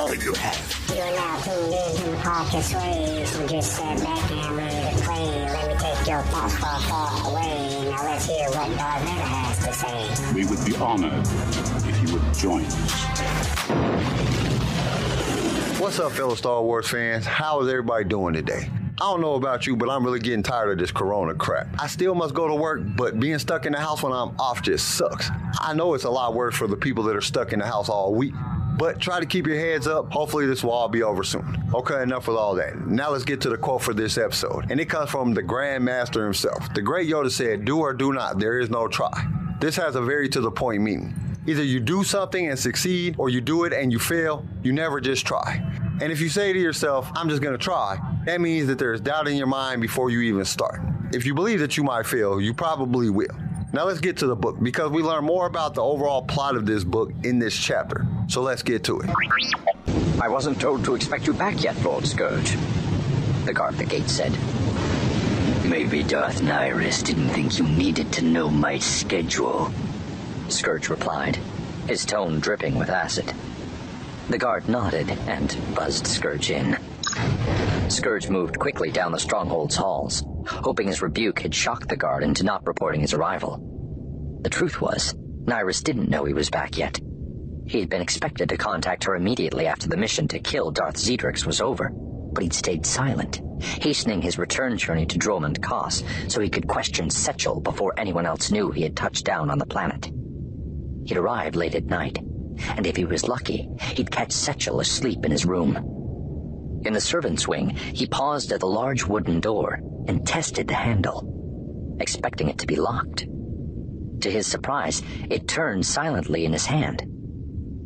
all you have. You are now tuned in to the podcast Sway, just sit back and ready to play. Let me take your thoughts far, far away. Now let's hear what Darth Vader has to say. We would be honored if you would join us. What's up, fellow Star Wars fans? How is everybody doing today? I don't know about you, but I'm really getting tired of this corona crap. I still must go to work, but being stuck in the house when I'm off just sucks. I know it's a lot worse for the people that are stuck in the house all week, but try to keep your heads up. Hopefully, this will all be over soon. Okay, enough with all that. Now let's get to the quote for this episode. And it comes from the Grand Master himself. The great Yoda said, Do or do not, there is no try. This has a very to the point meaning. Either you do something and succeed, or you do it and you fail. You never just try. And if you say to yourself, I'm just gonna try, that means that there's doubt in your mind before you even start. If you believe that you might fail, you probably will. Now let's get to the book because we learn more about the overall plot of this book in this chapter. So let's get to it. I wasn't told to expect you back yet, Lord Scourge. The guard at the gate said. Maybe Darth Nyriss didn't think you needed to know my schedule. Scourge replied, his tone dripping with acid. The guard nodded and buzzed Scourge in. Scourge moved quickly down the stronghold's halls, hoping his rebuke had shocked the guard into not reporting his arrival. The truth was, Nyriss didn't know he was back yet. He had been expected to contact her immediately after the mission to kill Darth Xedrix was over, but he'd stayed silent, hastening his return journey to Dromund Kaas so he could question Setchel before anyone else knew he had touched down on the planet. He'd arrived late at night, and if he was lucky, he'd catch Setchel asleep in his room. In the servant's wing, he paused at the large wooden door and tested the handle, expecting it to be locked. To his surprise, it turned silently in his hand.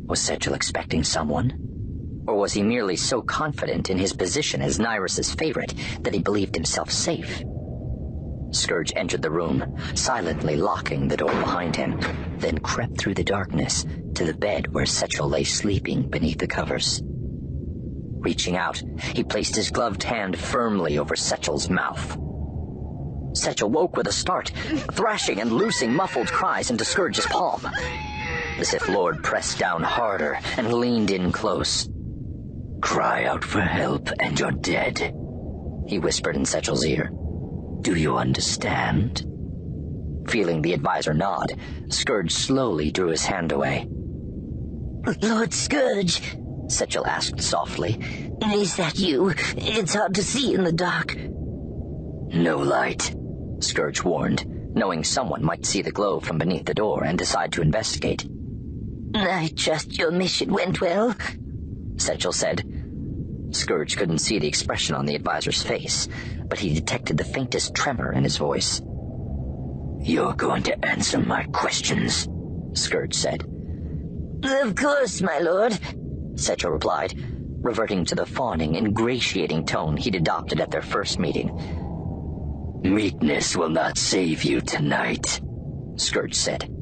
Was Setchel expecting someone? Or was he merely so confident in his position as Nyriss's favorite that he believed himself safe? Scourge entered the room, silently locking the door behind him, then crept through the darkness to the bed where Setchel lay sleeping beneath the covers. Reaching out, he placed his gloved hand firmly over Setchel's mouth. Setchel woke with a start, thrashing and loosing muffled cries into Scourge's palm. The Sith Lord pressed down harder and leaned in close. Cry out for help and you're dead, he whispered in Setchel's ear. Do you understand? Feeling the advisor nod, Scourge slowly drew his hand away. Lord Scourge, Setchel asked softly. Is that you? It's hard to see in the dark. No light, Scourge warned, knowing someone might see the glow from beneath the door and decide to investigate. I trust your mission went well, Setchel said. Scourge couldn't see the expression on the advisor's face, but he detected the faintest tremor in his voice. You're going to answer my questions, Scourge said. Of course, my lord, Setchel replied, reverting to the fawning, ingratiating tone he'd adopted at their first meeting. Meekness will not save you tonight, Scourge said.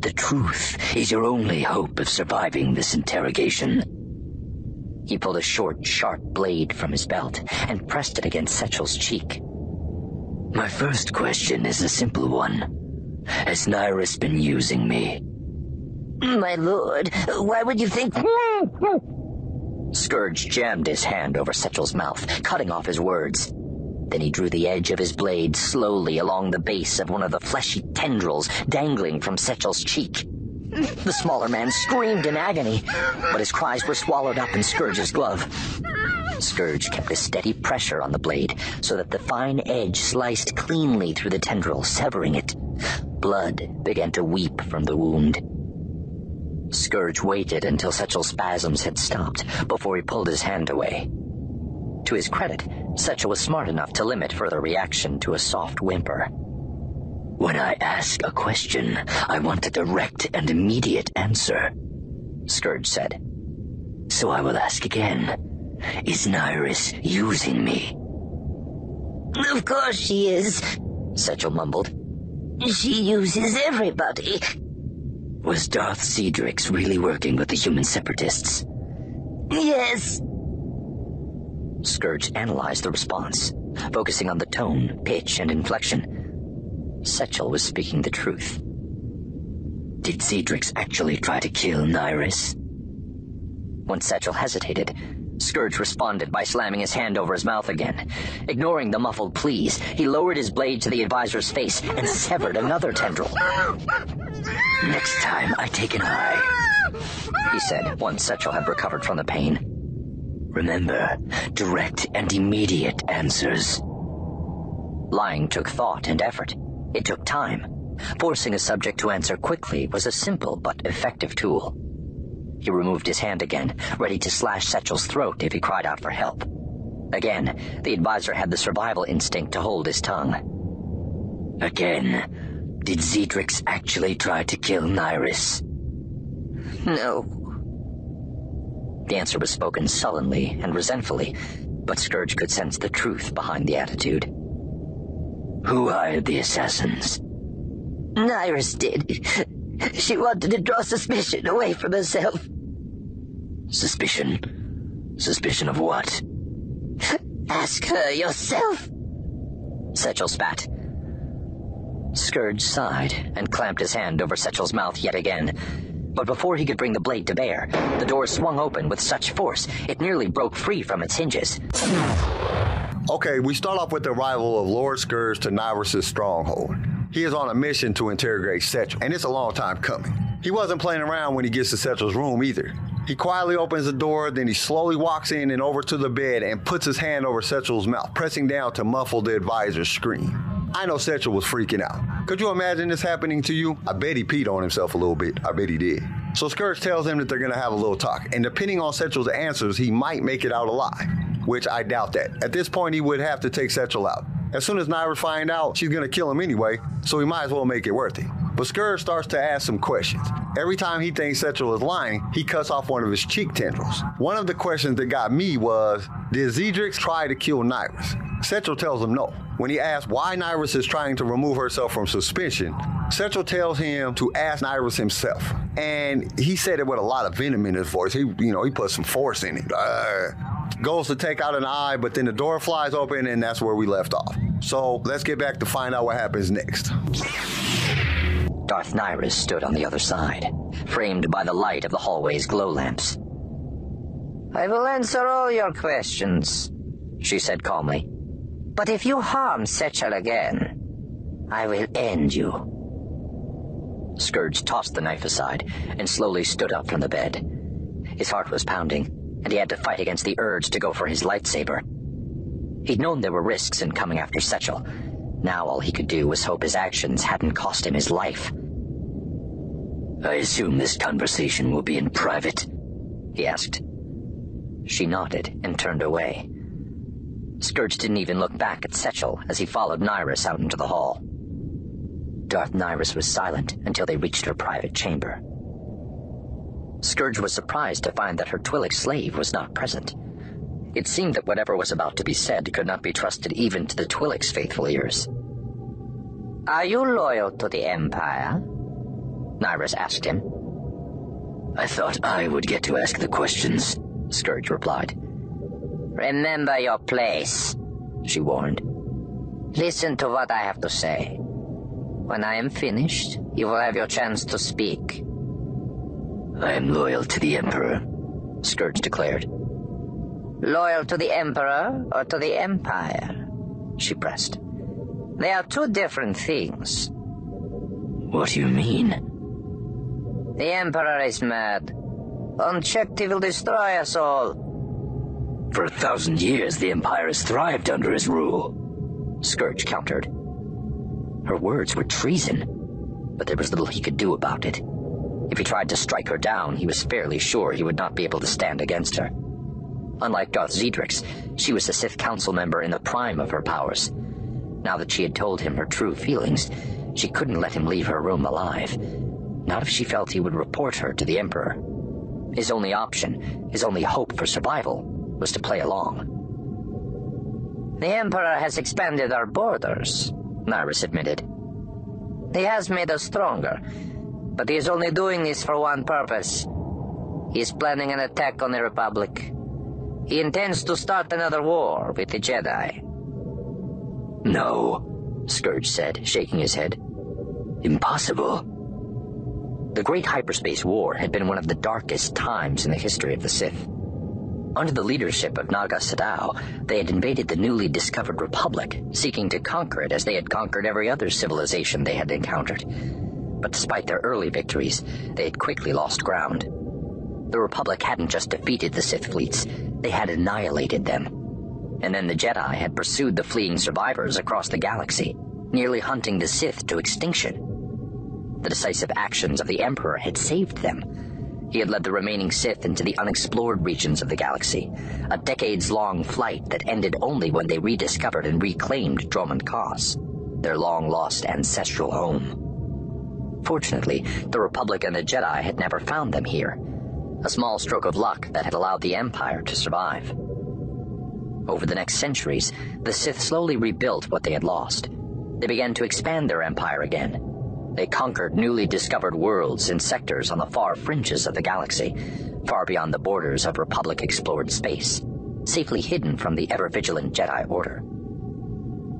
The truth is your only hope of surviving this interrogation. He pulled a short, sharp blade from his belt and pressed it against Setchel's cheek. My first question is a simple one. Has Nyriss been using me? My lord, why would you think... Scourge jammed his hand over Setchel's mouth, cutting off his words. Then he drew the edge of his blade slowly along the base of one of the fleshy tendrils dangling from Setchel's cheek. The smaller man screamed in agony, but his cries were swallowed up in Scourge's glove. Scourge kept a steady pressure on the blade so that the fine edge sliced cleanly through the tendril, severing it. Blood began to weep from the wound. Scourge waited until Setchel's spasms had stopped before he pulled his hand away. To his credit, Setchel was smart enough to limit further reaction to a soft whimper. When I ask a question, I want a direct and immediate answer, Scourge said. So I will ask again. Is Nyriss using me? Of course she is, Setchel mumbled. She uses everybody. Was Darth Xedrix really working with the human separatists? Yes. Scourge analyzed the response, focusing on the tone, pitch, and inflection. Setchel was speaking the truth. Did Xedrix actually try to kill Nyriss? When Setchel hesitated, Scourge responded by slamming his hand over his mouth again. Ignoring the muffled pleas, he lowered his blade to the advisor's face and severed another tendril. Next time I take an eye, he said once Setchel had recovered from the pain. Remember, direct and immediate answers. Lying took thought and effort. It took time. Forcing a subject to answer quickly was a simple but effective tool. He removed his hand again, ready to slash Setchel's throat if he cried out for help. Again, the advisor had the survival instinct to hold his tongue. Again, did Xedrix actually try to kill Nyriss? No. The answer was spoken sullenly and resentfully, but Scourge could sense the truth behind the attitude. Who hired the assassins? Nyriss did. She wanted to draw suspicion away from herself. Suspicion? Suspicion of what? Ask her yourself. Setchel spat. Scourge sighed and clamped his hand over Setchel's mouth yet again. But before he could bring the blade to bear, the door swung open with such force it nearly broke free from its hinges. Okay, we start off with the arrival of Lord Scourge to Nyriss' stronghold. He is on a mission to interrogate Setchel, and it's a long time coming. He wasn't playing around when he gets to Setchel's room either. He quietly opens the door, then he slowly walks in and over to the bed and puts his hand over Setchel's mouth, pressing down to muffle the advisor's scream. I know Setchel was freaking out. Could you imagine this happening to you? I bet he peed on himself a little bit. I bet he did. So Scourge tells him that they're gonna have a little talk, and depending on Setchel's answers, he might make it out alive, which I doubt that. At this point, he would have to take Setchel out. As soon as Nyriss find out, she's gonna kill him anyway, so he might as well make it worth it. But Scourge starts to ask some questions. Every time he thinks Setchel is lying, he cuts off one of his cheek tendrils. One of the questions that got me was, did Xedrix try to kill Nyriss? Setchel tells him no. When he asks why Nyriss is trying to remove herself from suspension, Setchel tells him to ask Nyriss himself. And he said it with a lot of venom in his voice. He, you know, he put some force in it. Uh, goes to take out an eye, but then the door flies open, and that's where we left off. So let's get back to find out what happens next. Darth Nyriss stood on the other side, framed by the light of the hallway's glow lamps. I will answer all your questions, she said calmly. But if you harm Setchel again, I will end you. Scourge tossed the knife aside and slowly stood up from the bed. His heart was pounding, and he had to fight against the urge to go for his lightsaber. He'd known there were risks in coming after Setchel. Now all he could do was hope his actions hadn't cost him his life. I assume this conversation will be in private? He asked. She nodded and turned away. Scourge didn't even look back at Setchel as he followed Nyriss out into the hall. Darth Nyriss was silent until they reached her private chamber. Scourge was surprised to find that her Twi'lek slave was not present. It seemed that whatever was about to be said could not be trusted even to the Twi'lek's faithful ears. Are you loyal to the Empire? Nyriss asked him. I thought I would get to ask the questions, Scourge replied. Remember your place, she warned. Listen to what I have to say. When I am finished, you will have your chance to speak. I am loyal to the Emperor, Scourge declared. Loyal to the Emperor or to the Empire? She pressed. They are two different things. What do you mean? The Emperor is mad. Unchecked, he will destroy us all. For a thousand years, the Empire has thrived under his rule. Scourge countered. Her words were treason, but there was little he could do about it. If he tried to strike her down, he was fairly sure he would not be able to stand against her. Unlike Darth Xedrix, she was a Sith Council member in the prime of her powers. Now that she had told him her true feelings, she couldn't let him leave her room alive. Not if she felt he would report her to the Emperor. His only option, his only hope for survival, was to play along. The Emperor has expanded our borders, Nyriss admitted. He has made us stronger, but he is only doing this for one purpose. He is planning an attack on the Republic. He intends to start another war with the Jedi. No, Scourge said, shaking his head. Impossible. The Great Hyperspace War had been one of the darkest times in the history of the Sith. Under the leadership of Naga Sadow, they had invaded the newly discovered Republic, seeking to conquer it as they had conquered every other civilization they had encountered. But despite their early victories, they had quickly lost ground. The Republic hadn't just defeated the Sith fleets, they had annihilated them. And then the Jedi had pursued the fleeing survivors across the galaxy, nearly hunting the Sith to extinction. The decisive actions of the Emperor had saved them. He had led the remaining Sith into the unexplored regions of the galaxy, a decades-long flight that ended only when they rediscovered and reclaimed Dromund Kaas, their long-lost ancestral home. Fortunately, the Republic and the Jedi had never found them here, a small stroke of luck that had allowed the Empire to survive. Over the next centuries, the Sith slowly rebuilt what they had lost. They began to expand their empire again, they conquered newly discovered worlds and sectors on the far fringes of the galaxy, far beyond the borders of Republic explored space, safely hidden from the ever vigilant Jedi Order.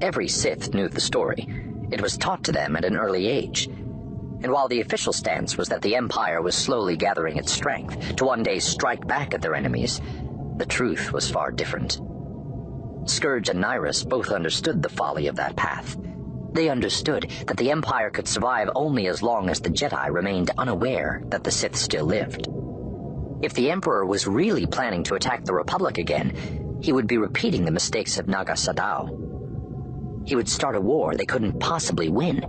Every Sith knew the story. It was taught to them at an early age. And while the official stance was that the Empire was slowly gathering its strength to one day strike back at their enemies, the truth was far different. Scourge and Nyriss both understood the folly of that path they understood that the Empire could survive only as long as the Jedi remained unaware that the Sith still lived. If the Emperor was really planning to attack the Republic again, he would be repeating the mistakes of Naga Sadow. He would start a war they couldn't possibly win,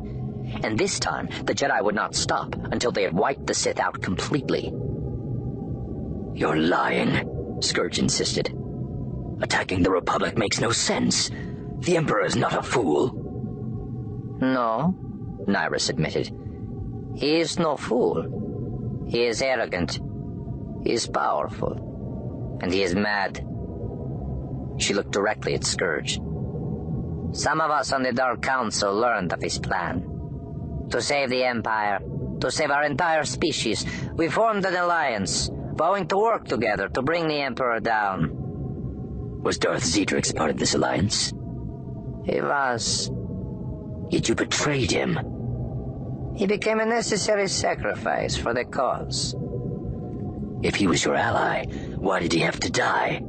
and this time the Jedi would not stop until they had wiped the Sith out completely. You're lying, Scourge insisted. Attacking the Republic makes no sense. The Emperor is not a fool. No, Nyriss admitted. He is no fool. He is arrogant. He is powerful. And he is mad. She looked directly at Scourge. Some of us on the Dark Council learned of his plan. To save the Empire, to save our entire species, we formed an alliance, vowing to work together to bring the Emperor down. Was Darth Xedrix part of this alliance? He was. Yet you betrayed him. He became a necessary sacrifice for the cause. If he was your ally, why did he have to die?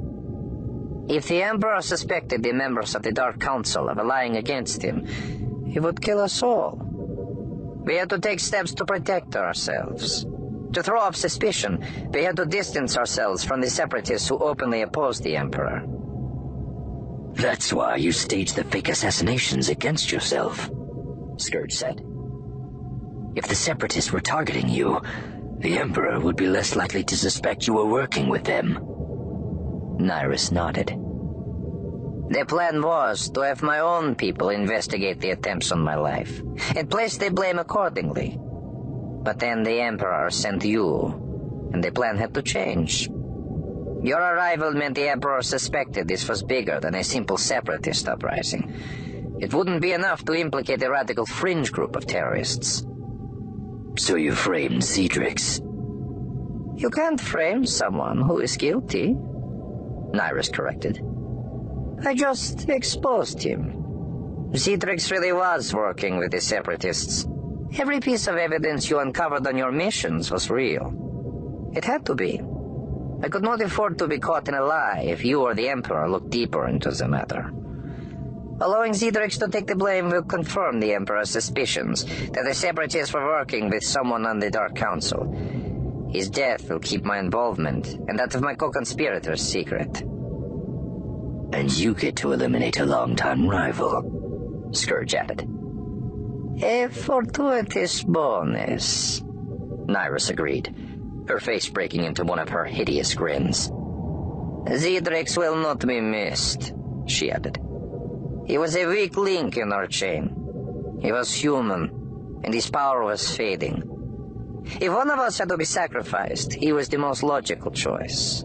If the Emperor suspected the members of the Dark Council of allying against him, he would kill us all. We had to take steps to protect ourselves. To throw off suspicion, we had to distance ourselves from the separatists who openly opposed the Emperor. That's why you staged the fake assassinations against yourself, Scourge said. If the Separatists were targeting you, the Emperor would be less likely to suspect you were working with them. Nyriss nodded. The plan was to have my own people investigate the attempts on my life, and place the blame accordingly. But then the Emperor sent you, and the plan had to change. Your arrival meant the Emperor suspected this was bigger than a simple separatist uprising. It wouldn't be enough to implicate a radical fringe group of terrorists. So you framed Xedrix? You can't frame someone who is guilty, Nyriss corrected. I just exposed him. Xedrix really was working with the separatists. Every piece of evidence you uncovered on your missions was real. It had to be. I could not afford to be caught in a lie if you or the Emperor looked deeper into the matter. Allowing Xedrix to take the blame will confirm the Emperor's suspicions that the Separatists were working with someone on the Dark Council. His death will keep my involvement and that of my co-conspirators secret. And you get to eliminate a long-time rival, Scourge added. A fortuitous bonus, Nyriss agreed her face breaking into one of her hideous grins. Xedrix will not be missed, she added. He was a weak link in our chain. He was human, and his power was fading. If one of us had to be sacrificed, he was the most logical choice.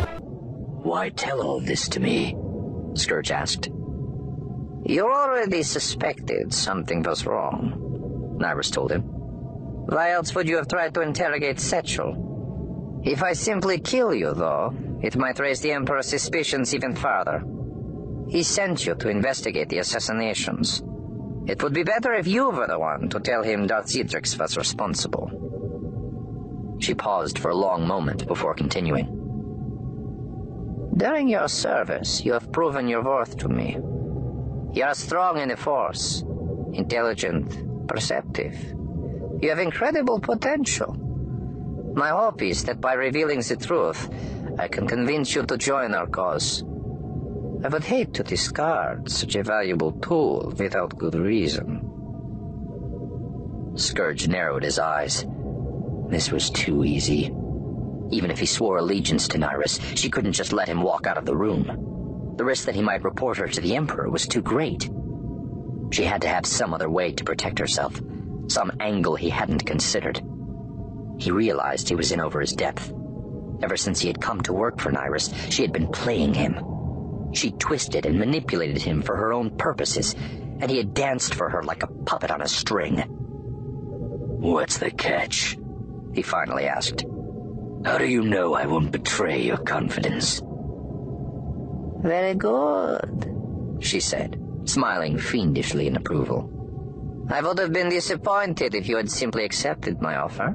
Why tell all this to me? Scourge asked. You already suspected something was wrong, Nyriss told him. Why else would you have tried to interrogate Setchel? If I simply kill you, though, it might raise the Emperor's suspicions even further. He sent you to investigate the assassinations. It would be better if you were the one to tell him Darth Xedrix was responsible. She paused for a long moment before continuing. During your service, you have proven your worth to me. You are strong in the Force, intelligent, perceptive. You have incredible potential. My hope is that by revealing the truth, I can convince you to join our cause. I would hate to discard such a valuable tool without good reason. Scourge narrowed his eyes. This was too easy. Even if he swore allegiance to Nyriss, she couldn't just let him walk out of the room. The risk that he might report her to the Emperor was too great. She had to have some other way to protect herself, some angle he hadn't considered. He realized he was in over his depth. Ever since he had come to work for Nyriss, she had been playing him. She twisted and manipulated him for her own purposes, and he had danced for her like a puppet on a string. What's the catch? He finally asked. How do you know I won't betray your confidence? Very good, she said, smiling fiendishly in approval. I would have been disappointed if you had simply accepted my offer.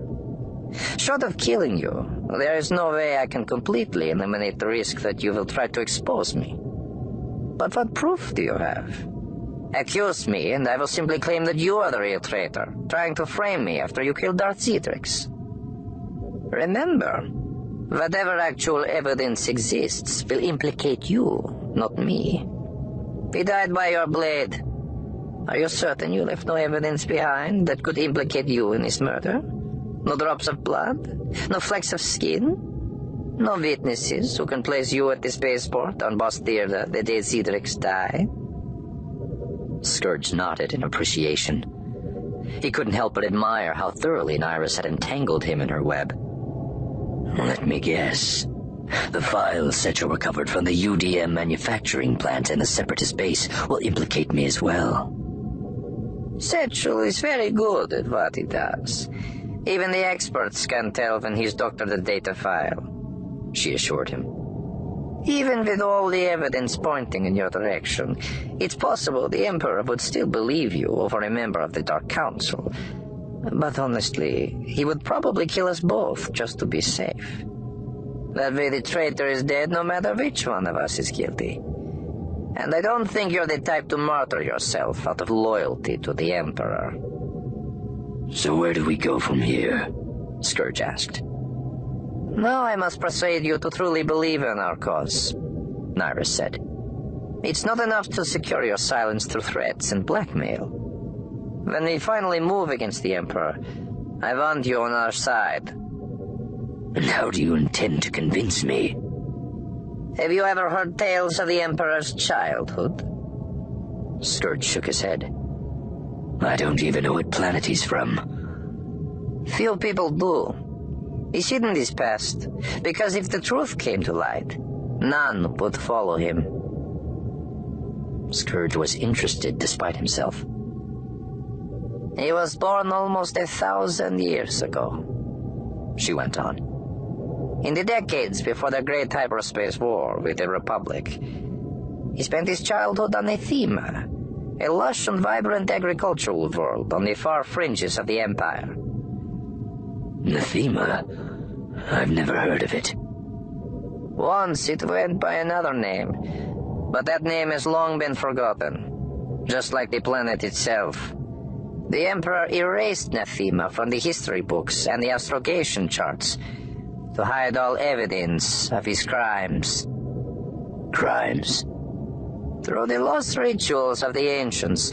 Short of killing you, there is no way I can completely eliminate the risk that you will try to expose me. But what proof do you have? Accuse me, and I will simply claim that you are the real traitor, trying to frame me after you killed Darth Xedrix. Remember, whatever actual evidence exists will implicate you, not me. He died by your blade. Are you certain you left no evidence behind that could implicate you in his murder? No drops of blood? No flecks of skin? No witnesses who can place you at the spaceport on Bastirda the day Xedrix died? Scourge nodded in appreciation. He couldn't help but admire how thoroughly Nyriss had entangled him in her web. Let me guess. The files Setchel recovered from the UDM manufacturing plant in the Separatist base will implicate me as well. Setchel is very good at what he does. Even the experts can tell when he's doctored a data file, she assured him. Even with all the evidence pointing in your direction, it's possible the Emperor would still believe you over a member of the Dark Council. But honestly, he would probably kill us both just to be safe. That way the traitor is dead no matter which one of us is guilty. And I don't think you're the type to martyr yourself out of loyalty to the Emperor. So where do we go from here? Scourge asked. Now I must persuade you to truly believe in our cause, Nyriss said. It's not enough to secure your silence through threats and blackmail. When we finally move against the Emperor, I want you on our side. And how do you intend to convince me? Have you ever heard tales of the Emperor's childhood? Scourge shook his head. I don't even know what planet he's from. Few people do. He's hidden his past, because if the truth came to light, none would follow him. Scourge was interested despite himself. He was born almost a thousand years ago, she went on. In the decades before the Great Hyperspace War with the Republic, he spent his childhood on Nathema, a lush and vibrant agricultural world on the far fringes of the Empire. Nathema? I've never heard of it. Once it went by another name, but that name has long been forgotten, just like the planet itself. The Emperor erased Nathema from the history books and the astrogation charts to hide all evidence of his crimes. crimes? Through the lost rituals of the ancients,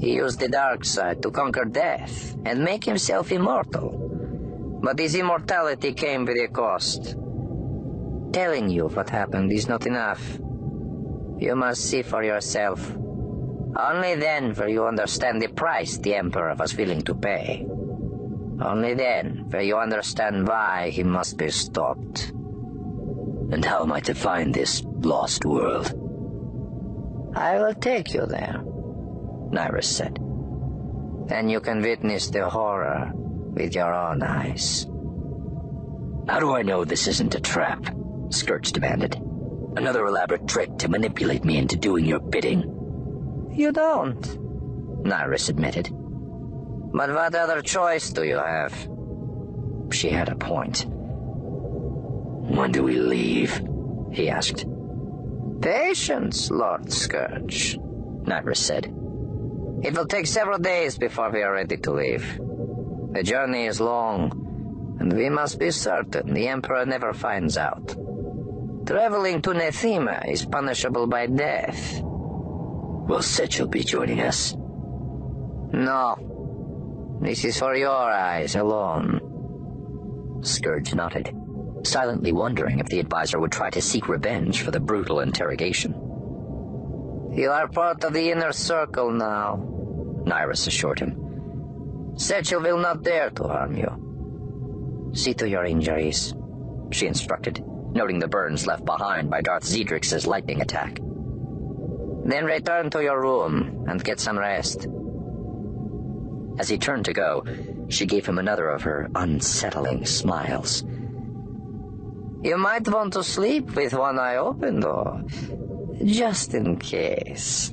he used the dark side to conquer death and make himself immortal. But his immortality came with a cost. Telling you what happened is not enough. You must see for yourself. Only then will you understand the price the Emperor was willing to pay. Only then will you understand why he must be stopped. And how am I to find this lost world? I will take you there, Nyriss said. Then you can witness the horror with your own eyes. How do I know this isn't a trap? Scourge demanded. Another elaborate trick to manipulate me into doing your bidding. You don't, Nyriss admitted. But what other choice do you have? She had a point. When do we leave? he asked. Patience, Lord Scourge, Nyriss said. It will take several days before we are ready to leave. The journey is long, and we must be certain the Emperor never finds out. Traveling to Nathema is punishable by death. Will be joining us? No. This is for your eyes alone. Scourge nodded, silently wondering if the advisor would try to seek revenge for the brutal interrogation. You are part of the inner circle now, Nyriss assured him. Setchel will not dare to harm you. See to your injuries, she instructed, noting the burns left behind by Darth Xedrix's lightning attack. Then return to your room and get some rest. As he turned to go, she gave him another of her unsettling smiles. You might want to sleep with one eye open, though, just in case.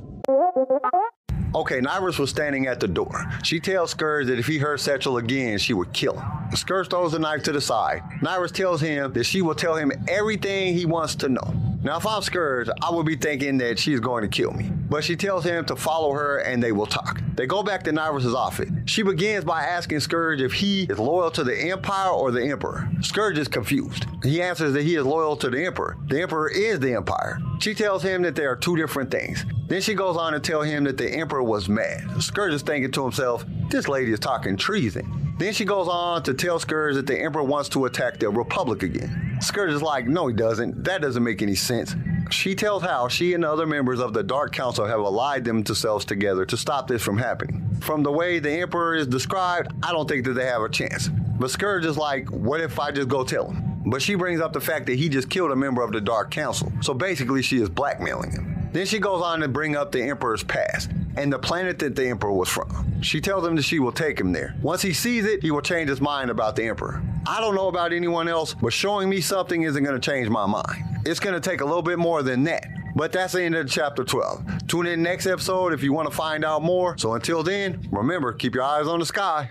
Okay, Nyriss was standing at the door. She tells Scourge that if he hurt Setchel again, she would kill him. Scourge throws the knife to the side. Nyriss tells him that she will tell him everything he wants to know. Now, if I'm Scourge, I would be thinking that she's going to kill me. But she tells him to follow her and they will talk. They go back to Nyriss's office. She begins by asking Scourge if he is loyal to the Empire or the Emperor. Scourge is confused. He answers that he is loyal to the Emperor. The Emperor is the Empire. She tells him that they are two different things. Then she goes on to tell him that the Emperor was mad. Scourge is thinking to himself, this lady is talking treason. Then she goes on to tell Scourge that the Emperor wants to attack the Republic again. Scourge is like, no, he doesn't. That doesn't make any sense. She tells how she and the other members of the Dark Council have allied themselves together to stop this from happening. From the way the Emperor is described, I don't think that they have a chance. But Scourge is like, what if I just go tell him? But she brings up the fact that he just killed a member of the Dark Council. So basically, she is blackmailing him. Then she goes on to bring up the Emperor's past and the planet that the Emperor was from. She tells him that she will take him there. Once he sees it, he will change his mind about the Emperor. I don't know about anyone else, but showing me something isn't going to change my mind. It's going to take a little bit more than that. But that's the end of chapter 12. Tune in next episode if you want to find out more. So until then, remember, keep your eyes on the sky.